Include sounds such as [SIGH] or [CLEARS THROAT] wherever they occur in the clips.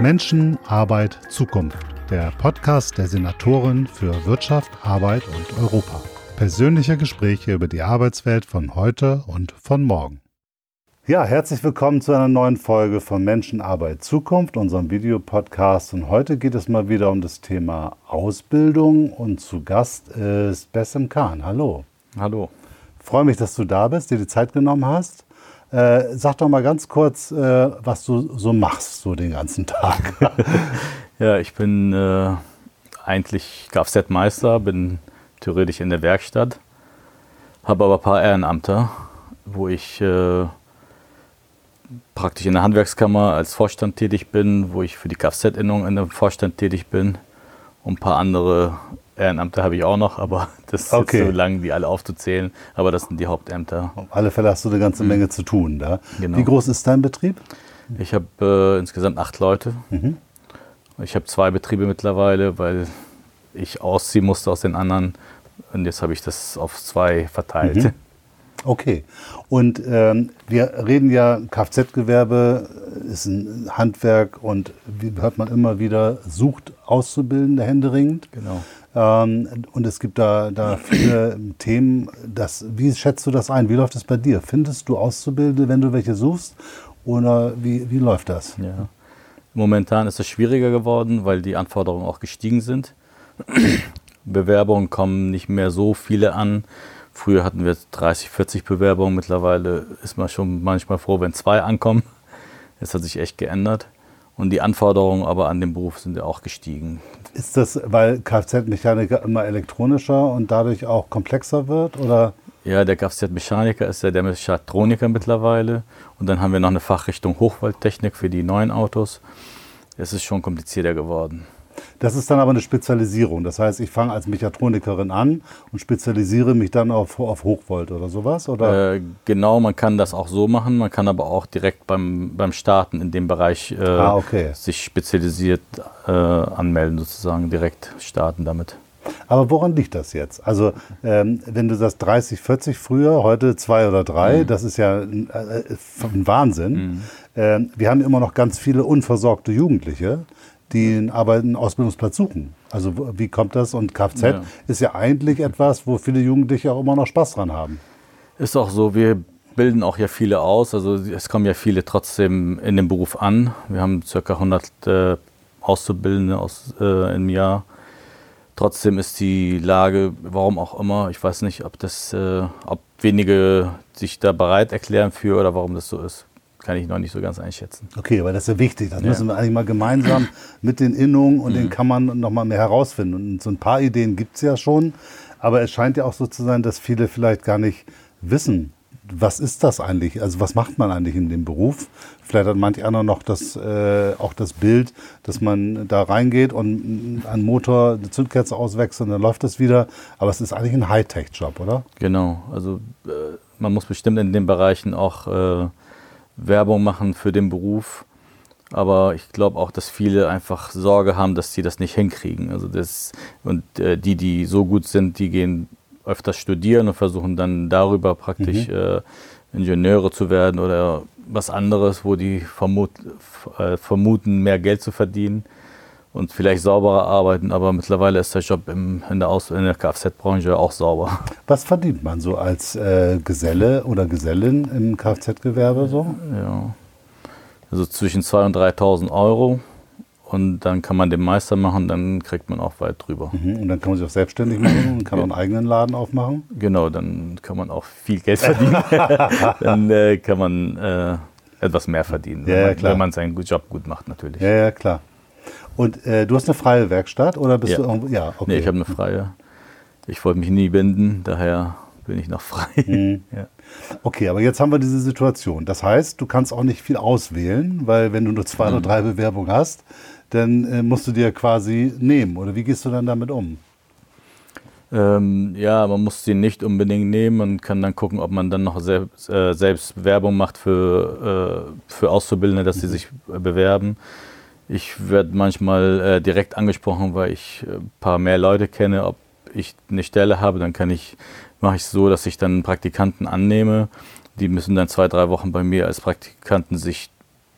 Menschen, Arbeit, Zukunft. Der Podcast der Senatorin für Wirtschaft, Arbeit und Europa. Persönliche Gespräche über die Arbeitswelt von heute und von morgen. Ja, herzlich willkommen zu einer neuen Folge von Menschen, Arbeit, Zukunft, unserem Videopodcast. Und heute geht es mal wieder um das Thema Ausbildung. Und zu Gast ist Bessem Kahn. Hallo. Hallo. Freue mich, dass du da bist, dir die Zeit genommen hast. Äh, sag doch mal ganz kurz, äh, was du so machst, so den ganzen Tag. [LAUGHS] ja, ich bin äh, eigentlich Kfz-Meister, bin theoretisch in der Werkstatt, habe aber ein paar Ehrenamter, wo ich äh, praktisch in der Handwerkskammer als Vorstand tätig bin, wo ich für die Kfz-Innung in dem Vorstand tätig bin und ein paar andere Ehrenämter habe ich auch noch, aber [LAUGHS] das ist okay. so lang, die alle aufzuzählen. Aber das sind die Hauptämter. Auf alle Fälle hast du eine ganze mhm. Menge zu tun da. Genau. Wie groß ist dein Betrieb? Ich habe äh, insgesamt acht Leute. Mhm. Ich habe zwei Betriebe mittlerweile, weil ich ausziehen musste aus den anderen. Und jetzt habe ich das auf zwei verteilt. Mhm. Okay. Und ähm, wir reden ja, Kfz-Gewerbe ist ein Handwerk und wie hört man immer wieder, sucht Auszubildende händeringend. Genau. Ähm, und es gibt da, da viele [CLEARS THROAT] Themen. Das, wie schätzt du das ein? Wie läuft es bei dir? Findest du Auszubildende, wenn du welche suchst? Oder wie, wie läuft das? Ja. Momentan ist es schwieriger geworden, weil die Anforderungen auch gestiegen sind. [CLEARS THROAT] Bewerbungen kommen nicht mehr so viele an. Früher hatten wir 30, 40 Bewerbungen. Mittlerweile ist man schon manchmal froh, wenn zwei ankommen. Das hat sich echt geändert. Und die Anforderungen aber an den Beruf sind ja auch gestiegen. Ist das, weil Kfz-Mechaniker immer elektronischer und dadurch auch komplexer wird? Oder? Ja, der Kfz-Mechaniker ist ja der Mechatroniker mittlerweile. Und dann haben wir noch eine Fachrichtung Hochvolttechnik für die neuen Autos. Es ist schon komplizierter geworden. Das ist dann aber eine Spezialisierung. Das heißt, ich fange als Mechatronikerin an und spezialisiere mich dann auf, auf Hochvolt oder sowas? Oder? Äh, genau, man kann das auch so machen. Man kann aber auch direkt beim, beim Starten in dem Bereich äh, ah, okay. sich spezialisiert äh, anmelden, sozusagen direkt starten damit. Aber woran liegt das jetzt? Also, ähm, wenn du sagst 30, 40 früher, heute zwei oder drei, mhm. das ist ja ein, äh, ein Wahnsinn. Mhm. Ähm, wir haben immer noch ganz viele unversorgte Jugendliche die einen, Arbeit, einen Ausbildungsplatz suchen. Also wie kommt das? Und Kfz ja. ist ja eigentlich etwas, wo viele Jugendliche auch immer noch Spaß dran haben. Ist auch so, wir bilden auch ja viele aus. Also es kommen ja viele trotzdem in den Beruf an. Wir haben ca. 100 äh, Auszubildende aus, äh, im Jahr. Trotzdem ist die Lage, warum auch immer, ich weiß nicht, ob das, äh, ob wenige sich da bereit erklären für oder warum das so ist kann ich noch nicht so ganz einschätzen. Okay, aber das ist ja wichtig. Das ja. müssen wir eigentlich mal gemeinsam [CLEARS THROAT] mit den Innungen und mhm. den Kammern noch mal mehr herausfinden. Und so ein paar Ideen gibt es ja schon. Aber es scheint ja auch so zu sein, dass viele vielleicht gar nicht wissen, was ist das eigentlich? Also was macht man eigentlich in dem Beruf? Vielleicht hat manch einer noch das, äh, auch das Bild, dass man da reingeht und einen Motor, eine Zündkerze auswechselt und dann läuft das wieder. Aber es ist eigentlich ein Hightech-Job, oder? Genau. Also äh, man muss bestimmt in den Bereichen auch äh, Werbung machen für den Beruf. Aber ich glaube auch, dass viele einfach Sorge haben, dass sie das nicht hinkriegen. Also das, und äh, die, die so gut sind, die gehen öfters studieren und versuchen dann darüber praktisch mhm. äh, Ingenieure zu werden oder was anderes, wo die vermut, äh, vermuten, mehr Geld zu verdienen und vielleicht sauberer arbeiten, aber mittlerweile ist der Job im, in der, der Kfz-Branche auch sauber. Was verdient man so als äh, Geselle oder Gesellin im Kfz-Gewerbe so? Ja, also zwischen 2.000 und 3.000 Euro. Und dann kann man den Meister machen, dann kriegt man auch weit drüber. Mhm. Und dann kann man sich auch selbstständig machen und kann auch einen eigenen Laden aufmachen? Genau, dann kann man auch viel Geld verdienen. [LAUGHS] dann äh, kann man äh, etwas mehr verdienen, ja, ja, wenn man seinen Job gut macht natürlich. Ja, ja, klar. Und äh, du hast eine freie Werkstatt oder bist ja. du irgendwo? Ja, okay. Nee, ich habe eine freie. Ich wollte mich nie binden, daher bin ich noch frei. Mhm. [LAUGHS] ja. Okay, aber jetzt haben wir diese Situation. Das heißt, du kannst auch nicht viel auswählen, weil wenn du nur zwei mhm. oder drei Bewerbungen hast, dann äh, musst du dir quasi nehmen. Oder wie gehst du dann damit um? Ähm, ja, man muss sie nicht unbedingt nehmen und kann dann gucken, ob man dann noch selbst, äh, selbst Werbung macht für, äh, für Auszubildende, dass mhm. sie sich bewerben. Ich werde manchmal äh, direkt angesprochen, weil ich ein äh, paar mehr Leute kenne, ob ich eine Stelle habe, dann kann ich, mache ich es so, dass ich dann Praktikanten annehme. Die müssen dann zwei, drei Wochen bei mir als Praktikanten sich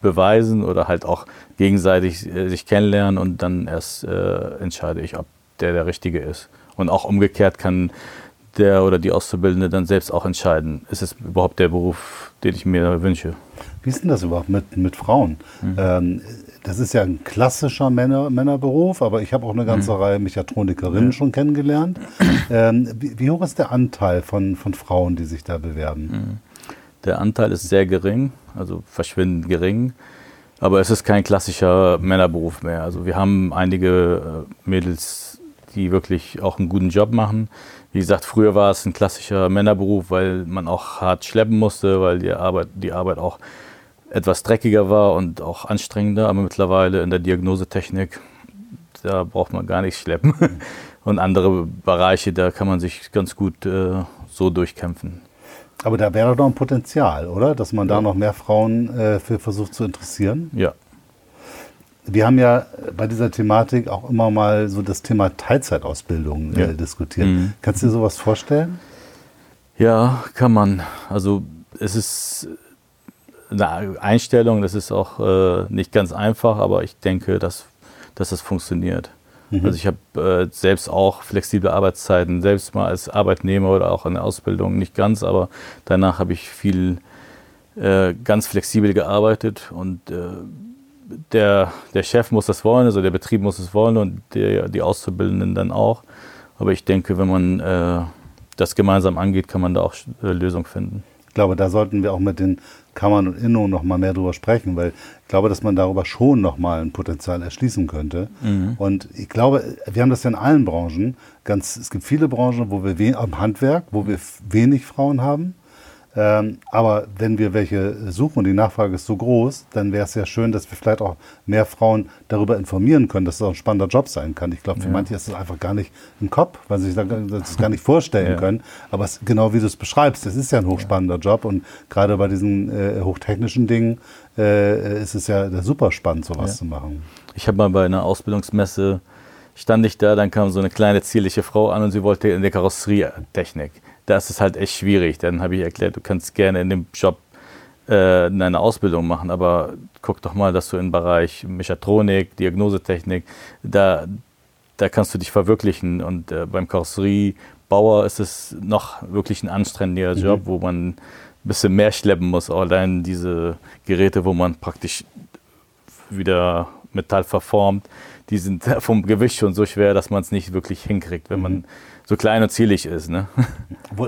beweisen oder halt auch gegenseitig äh, sich kennenlernen und dann erst äh, entscheide ich, ob der der Richtige ist. Und auch umgekehrt kann der oder die Auszubildende dann selbst auch entscheiden, ist es überhaupt der Beruf, den ich mir wünsche. Wie ist denn das überhaupt mit, mit Frauen? Mhm. Ähm, das ist ja ein klassischer Männer, Männerberuf, aber ich habe auch eine ganze mhm. Reihe Mechatronikerinnen ja. schon kennengelernt. Ähm, wie, wie, hoch ist der Anteil von, von Frauen, die sich da bewerben? Mhm. Der Anteil ist sehr gering, also verschwindend gering. Aber es ist kein klassischer Männerberuf mehr. Also wir haben einige äh, Mädels, die wirklich auch einen guten Job machen. Wie gesagt, früher war es ein klassischer Männerberuf, weil man auch hart schleppen musste, weil die Arbeit, die Arbeit auch etwas dreckiger war und auch anstrengender, aber mittlerweile in der Diagnosetechnik, da braucht man gar nicht schleppen. Und andere Bereiche, da kann man sich ganz gut äh, so durchkämpfen. Aber da wäre doch ein Potenzial, oder? Dass man da noch mehr Frauen äh, für versucht zu interessieren. Ja. Wir haben ja bei dieser Thematik auch immer mal so das Thema Teilzeitausbildung äh, ja. diskutiert. Mhm. Kannst du dir sowas vorstellen? Ja, kann man. Also es ist eine Einstellung, das ist auch äh, nicht ganz einfach, aber ich denke, dass, dass das funktioniert. Mhm. Also ich habe äh, selbst auch flexible Arbeitszeiten, selbst mal als Arbeitnehmer oder auch in der Ausbildung, nicht ganz, aber danach habe ich viel äh, ganz flexibel gearbeitet und äh, der, der Chef muss das wollen, also der Betrieb muss es wollen und der, die Auszubildenden dann auch. Aber ich denke, wenn man äh, das gemeinsam angeht, kann man da auch Lösungen finden. Ich glaube, da sollten wir auch mit den Kammern und Innungen noch mal mehr drüber sprechen, weil ich glaube, dass man darüber schon noch mal ein Potenzial erschließen könnte. Mhm. Und ich glaube, wir haben das ja in allen Branchen. Ganz, es gibt viele Branchen, wo wir im Handwerk, wo wir wenig Frauen haben. Ähm, aber wenn wir welche suchen und die Nachfrage ist so groß, dann wäre es ja schön, dass wir vielleicht auch mehr Frauen darüber informieren können, dass es auch ein spannender Job sein kann. Ich glaube, für ja. manche ist es einfach gar nicht im Kopf, weil sie sich das gar nicht vorstellen [LAUGHS] ja. können. Aber es, genau wie du es beschreibst, es ist ja ein hochspannender Job und gerade bei diesen äh, hochtechnischen Dingen äh, ist es ja super spannend, sowas ja. zu machen. Ich habe mal bei einer Ausbildungsmesse stand ich da, dann kam so eine kleine zierliche Frau an und sie wollte in der Karosserietechnik da ist es halt echt schwierig. Dann habe ich erklärt, du kannst gerne in dem Job äh, eine Ausbildung machen, aber guck doch mal, dass du im Bereich Mechatronik, Diagnosetechnik, da, da kannst du dich verwirklichen. Und äh, beim Karosseriebauer ist es noch wirklich ein anstrengender mhm. Job, wo man ein bisschen mehr schleppen muss. Allein diese Geräte, wo man praktisch wieder Metall verformt, die sind [LAUGHS] vom Gewicht schon so schwer, dass man es nicht wirklich hinkriegt, wenn man mhm so klein und zierlich ist. Ne?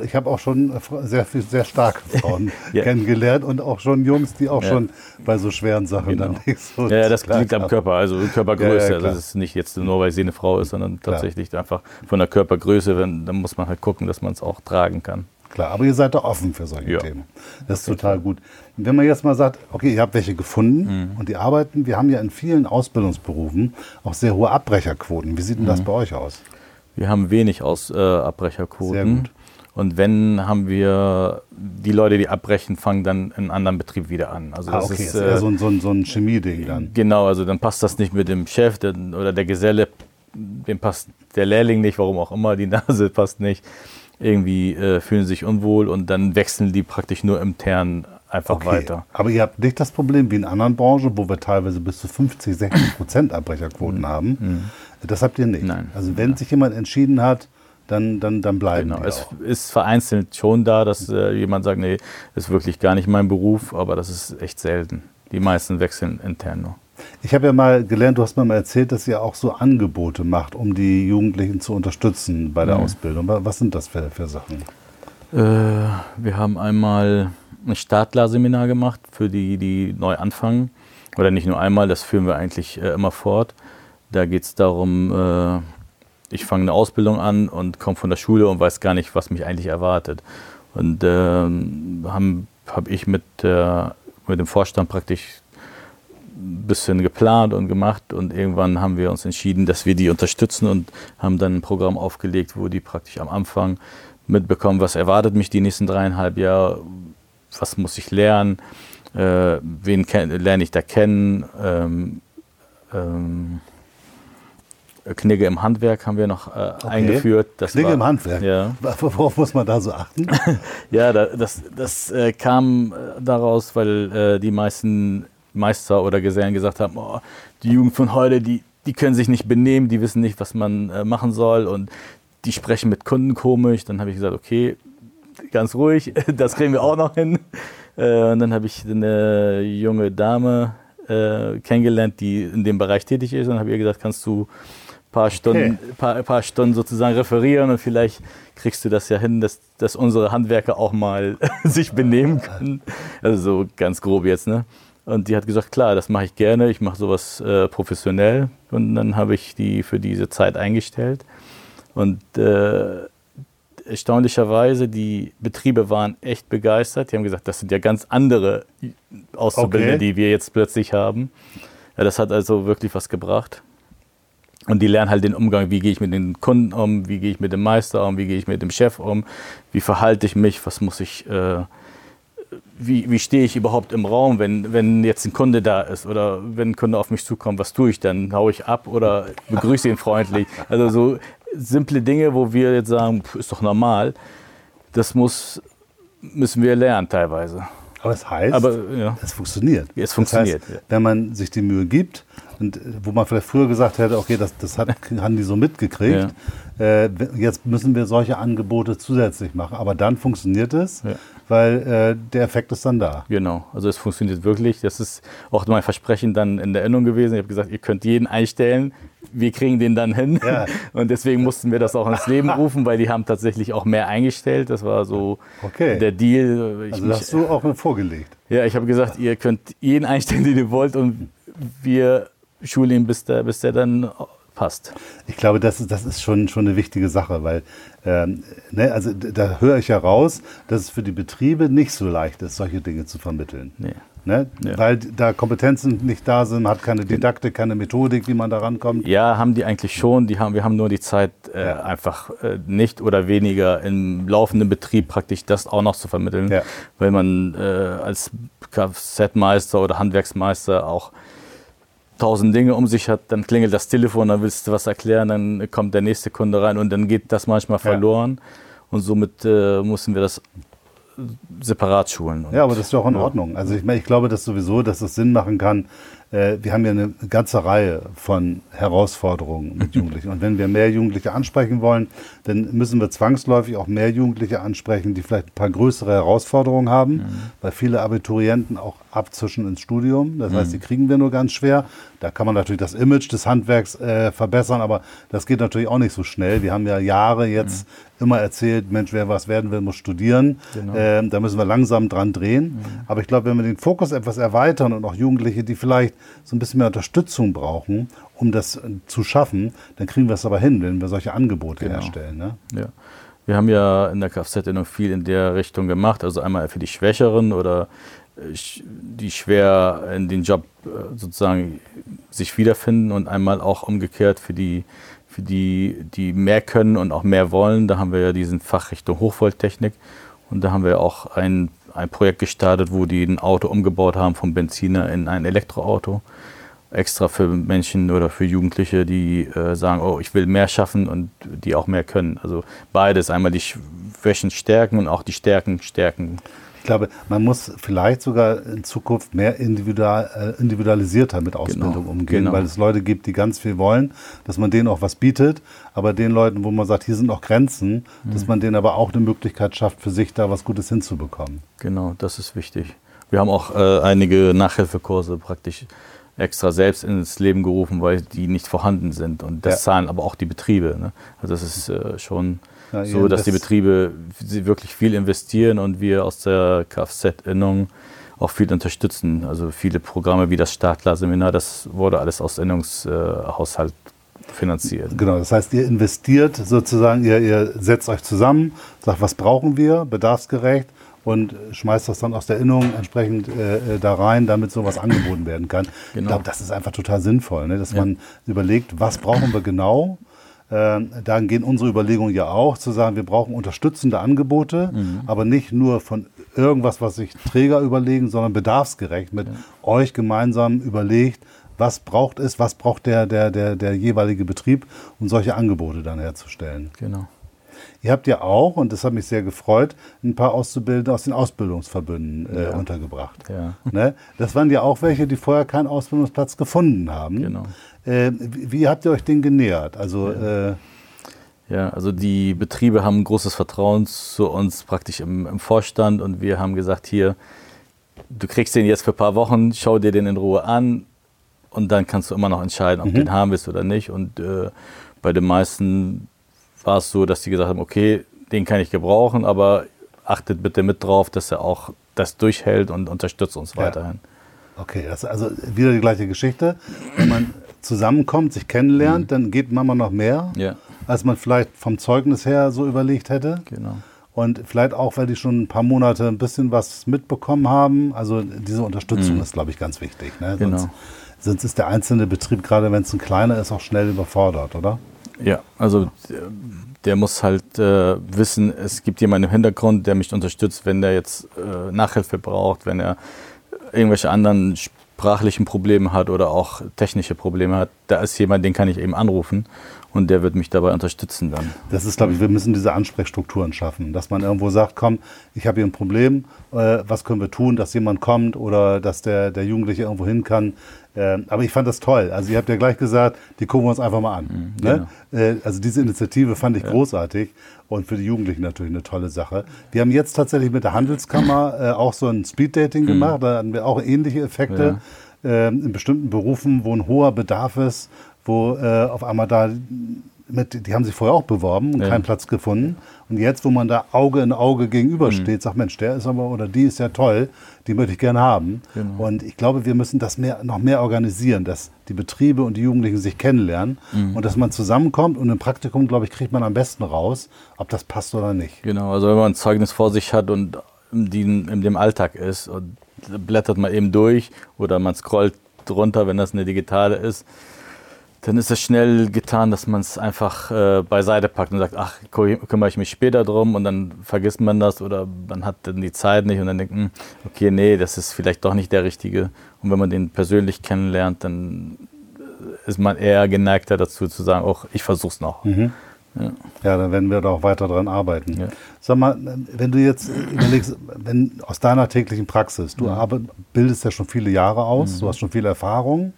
Ich habe auch schon sehr, sehr starke [LAUGHS] Frauen ja. kennengelernt und auch schon Jungs, die auch ja. schon bei so schweren Sachen genau. dann nicht so. Ja, das liegt am Körper, also Körpergröße. Ja, das ist nicht jetzt nur, weil sie eine Frau ist, sondern tatsächlich klar. einfach von der Körpergröße. Wenn, dann muss man halt gucken, dass man es auch tragen kann. Klar, aber ihr seid da offen für solche Themen. Das ist total gut. wenn man jetzt mal sagt, okay, ihr habt welche gefunden mhm. und die arbeiten, wir haben ja in vielen Ausbildungsberufen auch sehr hohe Abbrecherquoten. Wie sieht denn das mhm. bei euch aus? Wir haben wenig aus äh, Abbrecherquoten. Und wenn, haben wir die Leute, die abbrechen, fangen dann in einem anderen Betrieb wieder an. Also ah, das okay, ist, eher so ein, so ein, so ein Chemie-Ding dann. Genau, also dann passt das nicht mit dem Chef der, oder der Geselle, dem passt der Lehrling nicht, warum auch immer, die Nase [LAUGHS] passt nicht. Irgendwie äh, fühlen sich unwohl und dann wechseln die praktisch nur intern einfach okay. weiter. Aber ihr habt nicht das Problem wie in anderen Branchen, wo wir teilweise bis zu 50, 60 Prozent Abbrecherquoten mhm. haben. Das habt ihr nicht. Nein. Also wenn sich jemand entschieden hat, dann, dann, dann bleiben genau. Es ist vereinzelt schon da, dass äh, jemand sagt, nee, das ist wirklich gar nicht mein Beruf, aber das ist echt selten. Die meisten wechseln intern nur. Ich habe ja mal gelernt, du hast mir mal erzählt, dass ihr auch so Angebote macht, um die Jugendlichen zu unterstützen bei der mhm. Ausbildung. Was sind das für, für Sachen? Äh, wir haben einmal ein Startlerseminar gemacht für die, die neu anfangen. Oder nicht nur einmal, das führen wir eigentlich äh, immer fort. Da geht es darum, äh, ich fange eine Ausbildung an und komme von der Schule und weiß gar nicht, was mich eigentlich erwartet. Und äh, habe hab ich mit, äh, mit dem Vorstand praktisch ein bisschen geplant und gemacht und irgendwann haben wir uns entschieden, dass wir die unterstützen und haben dann ein Programm aufgelegt, wo die praktisch am Anfang mitbekommen, was erwartet mich die nächsten dreieinhalb Jahre, was muss ich lernen, äh, wen lerne ich da kennen, ähm, ähm, Knigge im Handwerk haben wir noch äh, okay. eingeführt. Das Knigge war, im Handwerk? Ja. Worauf muss man da so achten? [LAUGHS] ja, das, das äh, kam äh, daraus, weil äh, die meisten Meister oder Gesellen gesagt haben, oh, die Jugend von heute, die, die können sich nicht benehmen, die wissen nicht, was man äh, machen soll und die sprechen mit Kunden komisch. Dann habe ich gesagt, okay, ganz ruhig, [LAUGHS] das kriegen wir auch noch hin. Äh, und dann habe ich eine junge Dame äh, kennengelernt, die in dem Bereich tätig ist und habe ihr gesagt, kannst du paar Stunden, okay. paar, paar Stunden sozusagen referieren und vielleicht kriegst du das ja hin, dass, dass unsere Handwerker auch mal [LAUGHS] sich benehmen können. Also so ganz grob jetzt, ne? Und die hat gesagt, klar, das mache ich gerne, ich mache sowas äh, professionell. Und dann habe ich die für diese Zeit eingestellt. Und äh, erstaunlicherweise, die Betriebe waren echt begeistert. Die haben gesagt, das sind ja ganz andere Auszubildende, okay. die wir jetzt plötzlich haben. Ja, das hat also wirklich was gebracht. Und die lernen halt den Umgang, wie gehe ich mit den Kunden um, wie gehe ich mit dem Meister um, wie gehe ich mit dem Chef um, wie verhalte ich mich, was muss ich, äh, wie, wie stehe ich überhaupt im Raum, wenn, wenn jetzt ein Kunde da ist oder wenn ein Kunde auf mich zukommt, was tue ich dann? Haue ich ab oder begrüße ihn freundlich? [LAUGHS] Also so simple Dinge, wo wir jetzt sagen, ist doch normal, das muss, müssen wir lernen teilweise. Aber es heißt, Aber, ja. es funktioniert. Es funktioniert. Das heißt, wenn man sich die Mühe gibt und wo man vielleicht früher gesagt hätte, okay, das, das hat, [LAUGHS] haben die so mitgekriegt, ja. äh, jetzt müssen wir solche Angebote zusätzlich machen. Aber dann funktioniert es, ja. Weil äh, der Effekt ist dann da. Genau, also es funktioniert wirklich. Das ist auch mein Versprechen dann in der Erinnerung gewesen. Ich habe gesagt, ihr könnt jeden einstellen, wir kriegen den dann hin. Ja. [LAUGHS] Und deswegen mussten wir das auch ins Leben [LAUGHS] rufen, weil die haben tatsächlich auch mehr eingestellt. Das war so okay. der Deal. Ich also hast du auch vorgelegt. Ja, ich habe gesagt, ihr könnt jeden einstellen, den ihr wollt und wir schulen ihn, bis der, bis der dann passt. Ich glaube, das ist, das ist schon, schon eine wichtige Sache, weil ähm, ne, also da höre ich ja raus, dass es für die Betriebe nicht so leicht ist, solche Dinge zu vermitteln. Nee. Ne? Ja. Weil da Kompetenzen nicht da sind, man hat keine Didaktik, keine Methodik, wie man da rankommt. Ja, haben die eigentlich schon. Die haben, wir haben nur die Zeit, äh, ja. einfach äh, nicht oder weniger im laufenden Betrieb praktisch das auch noch zu vermitteln. Ja. Weil man äh, als Kfz-Meister oder Handwerksmeister auch tausend Dinge um sich hat, dann klingelt das Telefon, dann willst du was erklären, dann kommt der nächste Kunde rein und dann geht das manchmal verloren. Und somit äh, mussten wir das separat schulen. ja, aber das ist doch in Ordnung. Also ich, ich glaube, dass sowieso, dass es Sinn machen kann. Äh, wir haben ja eine ganze Reihe von Herausforderungen mit [LAUGHS] Jugendlichen. Und wenn wir mehr Jugendliche ansprechen wollen, dann müssen wir zwangsläufig auch mehr Jugendliche ansprechen, die vielleicht ein paar größere Herausforderungen haben, mhm. weil viele Abiturienten auch abzischen ins Studium. Das heißt, mhm. die kriegen wir nur ganz schwer. Da kann man natürlich das Image des Handwerks äh, verbessern, aber das geht natürlich auch nicht so schnell. Wir haben ja Jahre jetzt mhm. immer erzählt, Mensch, wer was werden will, muss studieren. Genau. Ähm, da müssen wir langsam dran drehen. Mhm. Aber ich glaube, wenn wir den Fokus etwas erweitern und auch Jugendliche, die vielleicht so ein bisschen mehr Unterstützung brauchen, um das äh, zu schaffen, dann kriegen wir es aber hin, wenn wir solche Angebote genau. herstellen. Ne? Ja. Wir haben ja in der Kfz-Innung viel in der Richtung gemacht, also einmal für die Schwächeren oder die schwer in den Job äh, sozusagen sich wiederfinden und einmal auch umgekehrt für die, für die, die mehr können und auch mehr wollen. Da haben wir ja diesen Fachrichtung Hochvolttechnik und da haben wir auch ein, ein Projekt gestartet, wo die ein Auto umgebaut haben vom Benziner in ein Elektroauto. Extra für Menschen oder für Jugendliche, die äh, sagen, oh, ich will mehr schaffen und die auch mehr können. Also beides, einmal die Schwächen stärken und auch die Stärken stärken glaube, man muss vielleicht sogar in Zukunft mehr individual, äh, individualisierter mit Ausbildung genau, umgehen, genau. weil es Leute gibt, die ganz viel wollen, dass man denen auch was bietet, aber den Leuten, wo man sagt, hier sind noch Grenzen, mhm. dass man denen aber auch eine Möglichkeit schafft, für sich da was Gutes hinzubekommen. Genau, das ist wichtig. Wir haben auch äh, einige Nachhilfekurse praktisch extra selbst ins Leben gerufen, weil die nicht vorhanden sind. Und das ja. zahlen aber auch die Betriebe. Ne? Also das ist äh, schon ja, so dass die Betriebe wirklich viel investieren und wir aus der Kfz-Innung auch viel unterstützen. Also viele Programme wie das Startler-Seminar, das wurde alles aus Innungshaushalt finanziert. Genau, das heißt, ihr investiert sozusagen, ihr, ihr setzt euch zusammen, sagt, was brauchen wir, bedarfsgerecht und schmeißt das dann aus der Innung entsprechend äh, äh da rein, damit sowas angeboten werden kann. Genau. Ich glaube, das ist einfach total sinnvoll, ne? dass ja. man überlegt, was brauchen wir genau äh, dahin gehen unsere Überlegungen ja auch, zu sagen, wir brauchen unterstützende Angebote, mhm. aber nicht nur von irgendwas, was sich Träger überlegen, sondern bedarfsgerecht mit ja. euch gemeinsam überlegt, was braucht es, was braucht der, der, der, der jeweilige Betrieb, um solche Angebote dann herzustellen. Genau. Ihr habt ja auch, und das hat mich sehr gefreut, ein paar Auszubildende aus den Ausbildungsverbünden äh, Ja. untergebracht. Ja. [LAUGHS] Ne? Das waren ja auch welche, die vorher keinen Ausbildungsplatz gefunden haben. Genau. Äh, wie, wie habt ihr euch den genähert? Also, äh, Ja, also die Betriebe haben großes Vertrauen zu uns praktisch im, im Vorstand und wir haben gesagt, hier, du kriegst den jetzt für ein paar Wochen, schau dir den in Ruhe an und dann kannst du immer noch entscheiden, ob du den haben willst oder nicht. Und äh, bei den meisten war es so, dass die gesagt haben, okay, den kann ich gebrauchen, aber achtet bitte mit drauf, dass er auch das durchhält und unterstützt uns Ja. weiterhin. okay, das ist also wieder die gleiche Geschichte. Wenn man zusammenkommt, sich kennenlernt, dann geht man noch mehr, Ja, als man vielleicht vom Zeugnis her so überlegt hätte. genau. Und vielleicht auch, weil die schon ein paar Monate ein bisschen was mitbekommen haben. Also diese Unterstützung ist, glaube ich, ganz wichtig. Ne? Genau. Sonst, sonst ist der einzelne Betrieb, gerade wenn es ein kleiner ist, auch schnell überfordert, oder? Ja, also der, muss halt äh, wissen, es gibt jemanden im Hintergrund, der mich unterstützt, wenn der jetzt äh, Nachhilfe braucht, wenn er irgendwelche anderen sprachlichen Probleme hat oder auch technische Probleme hat. Da ist jemand, den kann ich eben anrufen und der wird mich dabei unterstützen dann. Das ist, glaube ich, wir müssen diese Ansprechstrukturen schaffen, dass man irgendwo sagt, komm, ich habe hier ein Problem, äh, was können wir tun, dass jemand kommt oder dass der, der Jugendliche irgendwo hin kann. Ähm, aber ich fand das toll. Also ihr habt ja gleich gesagt, die gucken wir uns einfach mal an. ne? äh, also diese Initiative fand ich großartig und für die Jugendlichen natürlich eine tolle Sache. Wir haben jetzt tatsächlich mit der Handelskammer [CLEARS THROAT] äh, auch so ein Speeddating gemacht, da hatten wir auch ähnliche Effekte ähm, in bestimmten Berufen, wo ein hoher Bedarf ist, wo äh, auf einmal da mit, die haben sich vorher auch beworben und Ja. keinen Platz gefunden. Und jetzt, wo man da Auge in Auge gegenübersteht, sagt Mensch, der ist aber oder die ist ja toll, die möchte ich gerne haben. Genau. Und ich glaube, wir müssen das mehr, noch mehr organisieren, dass die Betriebe und die Jugendlichen sich kennenlernen und dass man zusammenkommt und im Praktikum, glaube ich, kriegt man am besten raus, ob das passt oder nicht. Genau, also wenn man ein Zeugnis vor sich hat und die in dem Alltag ist und blättert man eben durch oder man scrollt drunter, wenn das eine digitale ist, dann ist es schnell getan, dass man es einfach äh, beiseite packt und sagt, ach, kü- kümmere ich mich später drum und dann vergisst man das oder man hat dann die Zeit nicht und dann denkt, hm, okay, nee, das ist vielleicht doch nicht der Richtige. Und wenn man den persönlich kennenlernt, dann äh, ist man eher geneigter dazu zu sagen, auch ich versuch's noch. Ja. Ja, dann werden wir da auch weiter dran arbeiten. Ja. Sag mal, wenn du jetzt überlegst, wenn aus deiner täglichen Praxis, du arbeit, bildest ja schon viele Jahre aus, du hast schon viel Erfahrung.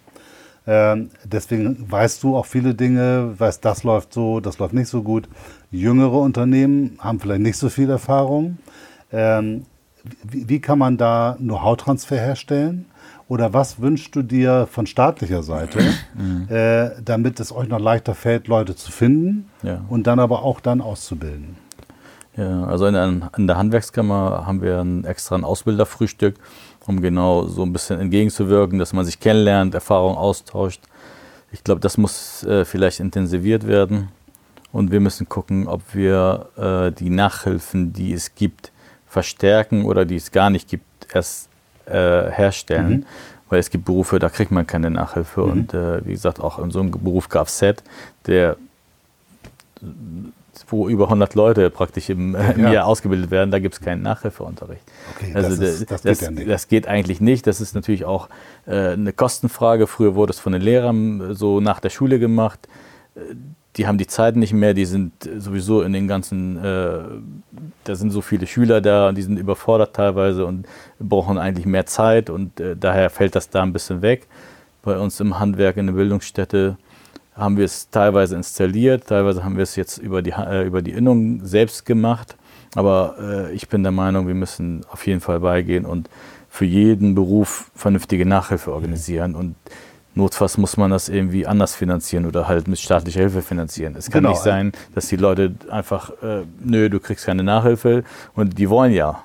Ähm, deswegen weißt du auch viele Dinge, weißt, das läuft so, das läuft nicht so gut. Jüngere Unternehmen haben vielleicht nicht so viel Erfahrung. Ähm, wie, kann man da Know-how-Transfer herstellen? Oder was wünschst du dir von staatlicher Seite, äh, damit es euch noch leichter fällt, Leute zu finden Ja. und dann aber auch dann auszubilden? Ja, also in, der- in der Handwerkskammer haben wir ein extra ein Ausbilderfrühstück, um genau so ein bisschen entgegenzuwirken, dass man sich kennenlernt, Erfahrungen austauscht. Ich glaube, das muss äh, vielleicht intensiviert werden. Und wir müssen gucken, ob wir äh, die Nachhilfen, die es gibt, verstärken oder die es gar nicht gibt, erst äh, herstellen. Weil es gibt Berufe, da kriegt man keine Nachhilfe. Und äh, wie gesagt, auch in so einem Beruf Kfz, der wo über 100 Leute praktisch im, äh, im Ja. Jahr ausgebildet werden, da gibt es keinen Nachhilfeunterricht. Okay, also das da- ist- das das, geht ja das geht eigentlich nicht. Das ist natürlich auch äh, eine Kostenfrage. Früher wurde es von den Lehrern äh, so nach der Schule gemacht. Äh, Die haben die Zeit nicht mehr, die sind sowieso in den ganzen, äh, da sind so viele Schüler da und die sind überfordert teilweise und brauchen eigentlich mehr Zeit und äh, daher fällt das da ein bisschen weg. Bei uns im Handwerk in der Bildungsstätte haben wir es teilweise installiert, teilweise haben wir es jetzt über die, äh, über die Innung selbst gemacht. Aber äh, ich bin der Meinung, wir müssen auf jeden Fall beigehen und für jeden Beruf vernünftige Nachhilfe organisieren. Und notfalls muss man das irgendwie anders finanzieren oder halt mit staatlicher Hilfe finanzieren. Es kann Genau. nicht sein, dass die Leute einfach, äh, nö, du kriegst keine Nachhilfe und die wollen ja.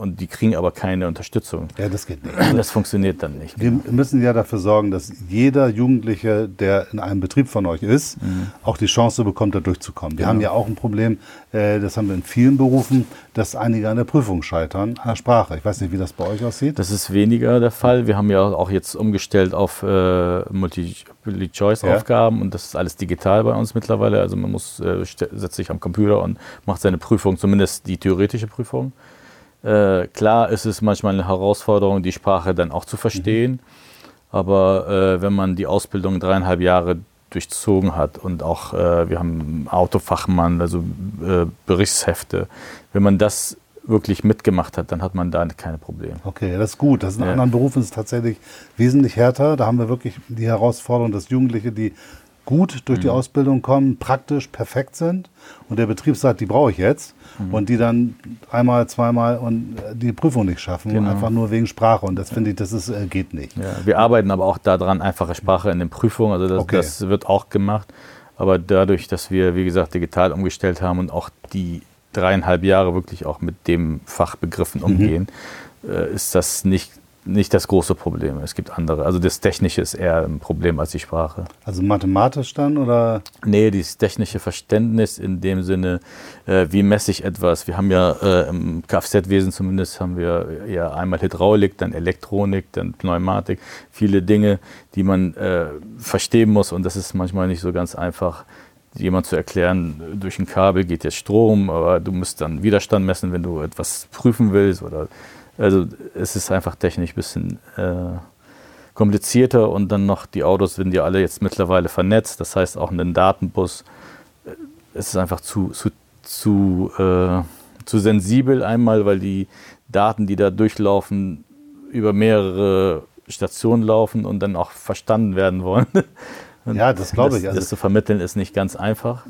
Und die kriegen aber keine Unterstützung. Ja, das geht nicht. Das funktioniert dann nicht. Wir müssen ja dafür sorgen, dass jeder Jugendliche, der in einem Betrieb von euch ist, auch die Chance bekommt, da durchzukommen. Wir haben ja auch ein Problem, äh, das haben wir in vielen Berufen, dass einige an der Prüfung scheitern, an der Sprache. Ich weiß nicht, wie das bei euch aussieht. Das ist weniger der Fall. Wir haben ja auch jetzt umgestellt auf äh, Multi-Choice-Aufgaben und das ist alles digital bei uns mittlerweile. Also man muss äh, setzt sich am Computer und macht seine Prüfung, zumindest die theoretische Prüfung. Äh, klar ist es manchmal eine Herausforderung, die Sprache dann auch zu verstehen. Aber äh, wenn man die Ausbildung dreieinhalb Jahre durchzogen hat und auch äh, wir haben Autofachmann, also äh, Berichtshefte. Wenn man das wirklich mitgemacht hat, dann hat man da keine Probleme. Okay, das ist gut. Das ist in ja. anderen Berufen ist tatsächlich wesentlich härter. Da haben wir wirklich die Herausforderung, dass Jugendliche, die gut durch die mhm. Ausbildung kommen, praktisch perfekt sind und der Betrieb sagt, die brauche ich jetzt mhm. und die dann einmal, zweimal und äh, die Prüfung nicht schaffen, genau. einfach nur wegen Sprache und das finde ich, das ist, äh, geht nicht. Ja, wir arbeiten aber auch daran, einfache Sprache in den Prüfungen, also das, okay. das wird auch gemacht, aber dadurch, dass wir, wie gesagt, digital umgestellt haben und auch die dreieinhalb Jahre wirklich auch mit dem Fachbegriffen mhm. umgehen, mhm. ist das nicht nicht das große Problem. Es gibt andere. Also das Technische ist eher ein Problem als die Sprache. Also mathematisch dann oder? Nee, das technische Verständnis in dem Sinne, äh, wie messe ich etwas. Wir haben ja äh, im Kfz-Wesen zumindest haben wir ja einmal Hydraulik, dann Elektronik, dann Pneumatik. Viele Dinge, die man äh, verstehen muss und das ist manchmal nicht so ganz einfach jemand zu erklären, durch ein Kabel geht jetzt Strom, aber du musst dann Widerstand messen, wenn du etwas prüfen willst oder also es ist einfach technisch ein bisschen äh, komplizierter und dann noch die Autos sind ja alle jetzt mittlerweile vernetzt. Das heißt auch einen Datenbus. Äh, es ist einfach zu, zu, zu, äh, zu sensibel einmal, weil die Daten, die da durchlaufen, über mehrere Stationen laufen und dann auch verstanden werden wollen. [LAUGHS] ja, das glaube ich. Also das zu vermitteln ist nicht ganz einfach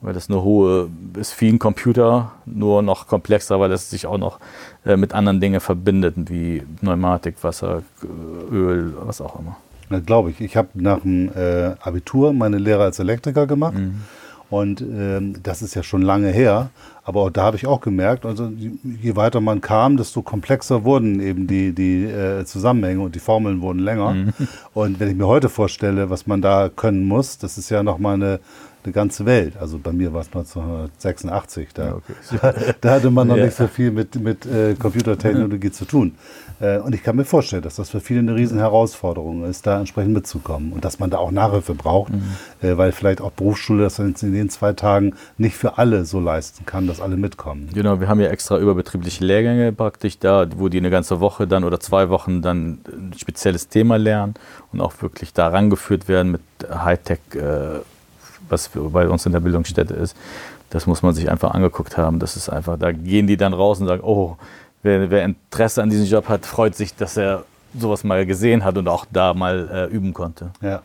weil das eine hohe, ist wie ein Computer, nur noch komplexer, weil es sich auch noch äh, mit anderen Dingen verbindet, wie Pneumatik, Wasser, Öl, was auch immer. Ja, glaube ich. Ich habe nach dem äh, Abitur meine Lehre als Elektriker gemacht. Mhm. Und ähm, das ist ja schon lange her. Aber auch da habe ich auch gemerkt, also je weiter man kam, desto komplexer wurden eben die, die äh, Zusammenhänge und die Formeln wurden länger. Mhm. Und wenn ich mir heute vorstelle, was man da können muss, das ist ja nochmal eine eine ganze Welt. Also bei mir war es 1986. Da, okay. [LAUGHS] da, hatte man noch ja. nicht so viel mit, mit äh, Computertechnologie zu tun. Äh, und ich kann mir vorstellen, dass das für viele eine riesen Herausforderung ist, da entsprechend mitzukommen. Und dass man da auch Nachhilfe braucht, mhm. äh, weil vielleicht auch Berufsschule das in den zwei Tagen nicht für alle so leisten kann, dass alle mitkommen. Genau, wir haben ja extra überbetriebliche Lehrgänge praktisch da, wo die eine ganze Woche dann oder zwei Wochen dann ein spezielles Thema lernen und auch wirklich da rangeführt werden mit Hightech. Äh, was bei uns in der Bildungsstätte ist. Das muss man sich einfach angeguckt haben. Das ist einfach, da gehen die dann raus und sagen, oh, wer, wer Interesse an diesem Job hat, freut sich, dass er sowas mal gesehen hat und auch da mal äh, üben konnte. Ja.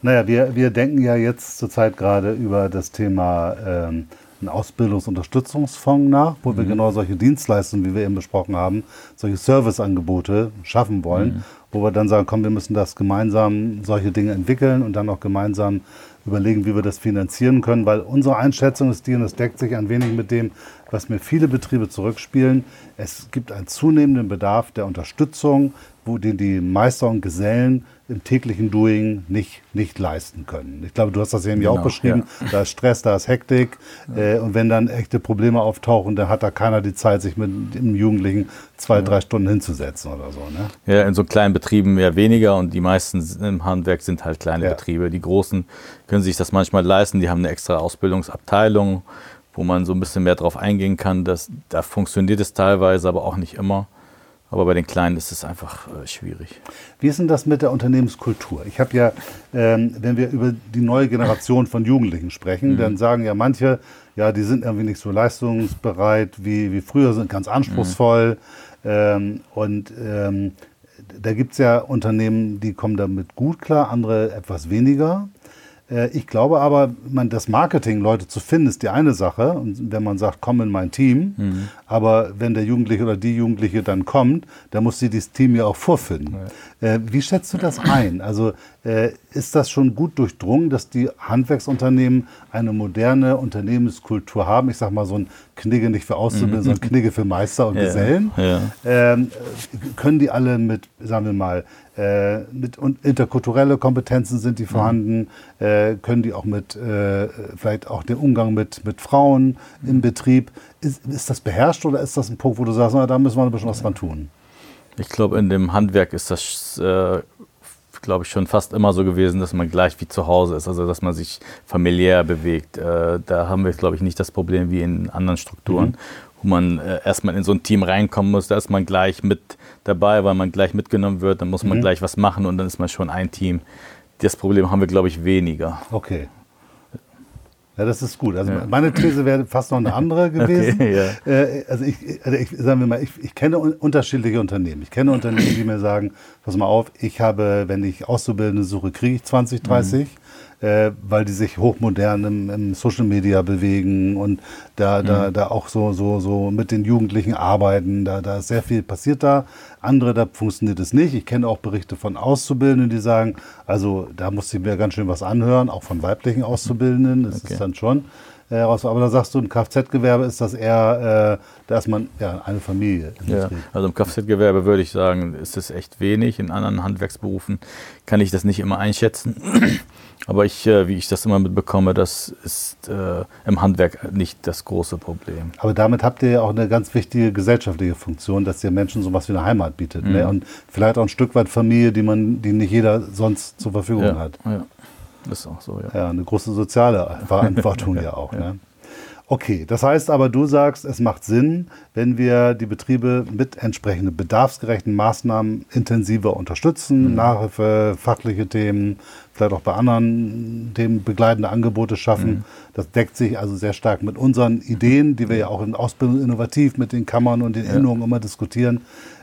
Naja, wir, wir denken ja jetzt zurzeit gerade über das Thema ähm, einen Ausbildungsunterstützungsfonds nach, wo mhm. wir genau solche Dienstleistungen, wie wir eben besprochen haben, solche Serviceangebote schaffen wollen, mhm. Wo wir dann sagen, komm, wir müssen das gemeinsam, solche Dinge entwickeln und dann auch gemeinsam überlegen, wie wir das finanzieren können, weil unsere Einschätzung ist die, und das deckt sich ein wenig mit dem, was mir viele Betriebe zurückspielen. Es gibt einen zunehmenden Bedarf der Unterstützung, wo den die Meister und Gesellen im täglichen Doing nicht, nicht leisten können. Ich glaube, du hast das eben genau, auch beschrieben. Ja. Da ist Stress, da ist Hektik. Ja. Äh, und wenn dann echte Probleme auftauchen, dann hat da keiner die Zeit, sich mit dem Jugendlichen zwei, ja. drei Stunden hinzusetzen oder so. Ne? Ja, in so kleinen Betrieben eher weniger und die meisten im Handwerk sind halt kleine Betriebe. Die großen können sich das manchmal leisten. Die haben eine extra Ausbildungsabteilung, wo man so ein bisschen mehr drauf eingehen kann. Das, da funktioniert es teilweise, aber auch nicht immer. Aber bei den Kleinen ist es einfach äh, schwierig. Wie ist denn das mit der Unternehmenskultur? Ich habe ja, ähm, wenn wir über die neue Generation von Jugendlichen sprechen, mhm. dann sagen ja manche, ja, die sind irgendwie nicht so leistungsbereit wie, wie früher, sind ganz anspruchsvoll. Mhm. Ähm, und ähm, da gibt es ja Unternehmen, die kommen damit gut klar, andere etwas weniger. Äh, ich glaube aber, man, das Marketing, Leute zu finden, ist die eine Sache. Und wenn man sagt, komm in mein Team, mhm. aber wenn der Jugendliche oder die Jugendliche dann kommt, dann muss sie dieses Team ja auch vorfinden. Ja. Äh, wie schätzt du das ein? Also ist das schon gut durchdrungen, dass die Handwerksunternehmen eine moderne Unternehmenskultur haben? Ich sage mal so ein Knigge nicht für Auszubildende, mhm. sondern Knigge für Meister und ja. Gesellen. Ja. Ähm, können die alle mit, sagen wir mal, äh, mit und interkulturelle Kompetenzen sind die mhm. vorhanden, mhm. äh, können die auch mit, äh, vielleicht auch den Umgang mit, mit Frauen mhm. im Betrieb. Ist, ist das beherrscht oder ist das ein Punkt, wo du sagst, na, da müssen wir ein bisschen was dran tun? Ich glaube, in dem Handwerk ist das, äh, glaube ich, schon fast immer so gewesen, dass man gleich wie zu Hause ist, also dass man sich familiär bewegt. Äh, da haben wir, glaube ich, nicht das Problem wie in anderen Strukturen. Mhm wo man äh, erstmal in so ein Team reinkommen muss. Da ist man gleich mit dabei, weil man gleich mitgenommen wird. Dann muss man mhm. gleich was machen und dann ist man schon ein Team. das Problem haben wir, glaube ich, weniger. Okay. Ja, das ist gut. Also ja. meine These wäre fast noch eine andere [LAUGHS] gewesen. Okay, ja. äh, also ich, also ich, sagen wir mal, ich, ich kenne un unterschiedliche Unternehmen. Ich kenne Unternehmen, die mir sagen, pass mal auf, ich habe, wenn ich Auszubildende suche, kriege ich 20, 30. Mhm äh, weil die sich hochmodern im, im, Social Media bewegen und da, da, mhm. da auch so, so, so mit den Jugendlichen arbeiten. Da, da ist sehr viel passiert da. Andere, da funktioniert es nicht. Ich kenne auch Berichte von Auszubildenden, die sagen, also da musste ich mir ganz schön was anhören, auch von weiblichen Auszubildenden. Das okay. ist dann schon heraus. Aber da sagst du, im Kfz-Gewerbe ist das eher, äh, da ist man ja eine Familie. Ja, also im Kfz-Gewerbe würde ich sagen, ist es echt wenig. In anderen Handwerksberufen kann ich das nicht immer einschätzen. [CLEARS THROAT] Aber ich, äh, wie ich das immer mitbekomme, das ist äh, im Handwerk nicht das große Problem. Aber damit habt ihr ja auch eine ganz wichtige gesellschaftliche Funktion, dass ihr Menschen so was wie eine Heimat bietet. Ne? Mhm. Ne? Und vielleicht auch ein Stück weit Familie, die man, die nicht jeder sonst zur Verfügung ja, hat. Ja, ist auch so, ja. Ja, eine große soziale Verantwortung [LAUGHS] ja auch. Ne? Okay, das heißt aber, du sagst, es macht Sinn, wenn wir die Betriebe mit entsprechenden bedarfsgerechten Maßnahmen intensiver unterstützen, mhm. Nachhilfe, fachliche Themen, vielleicht auch bei anderen Themen begleitende Angebote schaffen. Mhm. Das deckt sich also sehr stark mit unseren Ideen, die wir ja auch in Ausbildung innovativ mit den Kammern und den ja. Innungen immer diskutieren.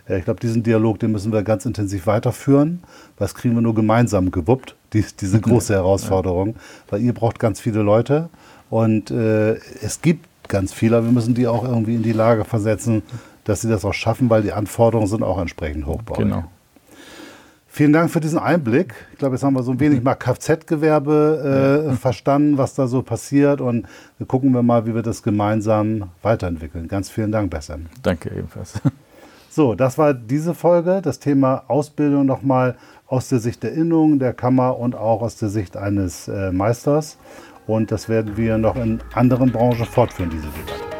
Ich glaube, diesen Dialog, den müssen wir ganz intensiv weiterführen. Das kriegen wir nur gemeinsam gewuppt, diese große Herausforderung, weil ihr braucht ganz viele Leute. Und äh, es gibt ganz viele, aber wir müssen die auch irgendwie in die Lage versetzen, dass sie das auch schaffen, weil die Anforderungen sind auch entsprechend hochbauig. Genau. Vielen Dank für diesen Einblick. Ich glaube, jetzt haben wir so ein wenig mal Kfz-Gewerbe äh, [LAUGHS] verstanden, was da so passiert. Und wir gucken wir mal, wie wir das gemeinsam weiterentwickeln. Ganz vielen Dank, Bessem. Danke ebenfalls. [LAUGHS] So, das war diese Folge. Das Thema Ausbildung nochmal aus der Sicht der Innung, der Kammer und auch aus der Sicht eines äh, Meisters. Und das werden wir noch in anderen Branchen fortführen, diese Debatte.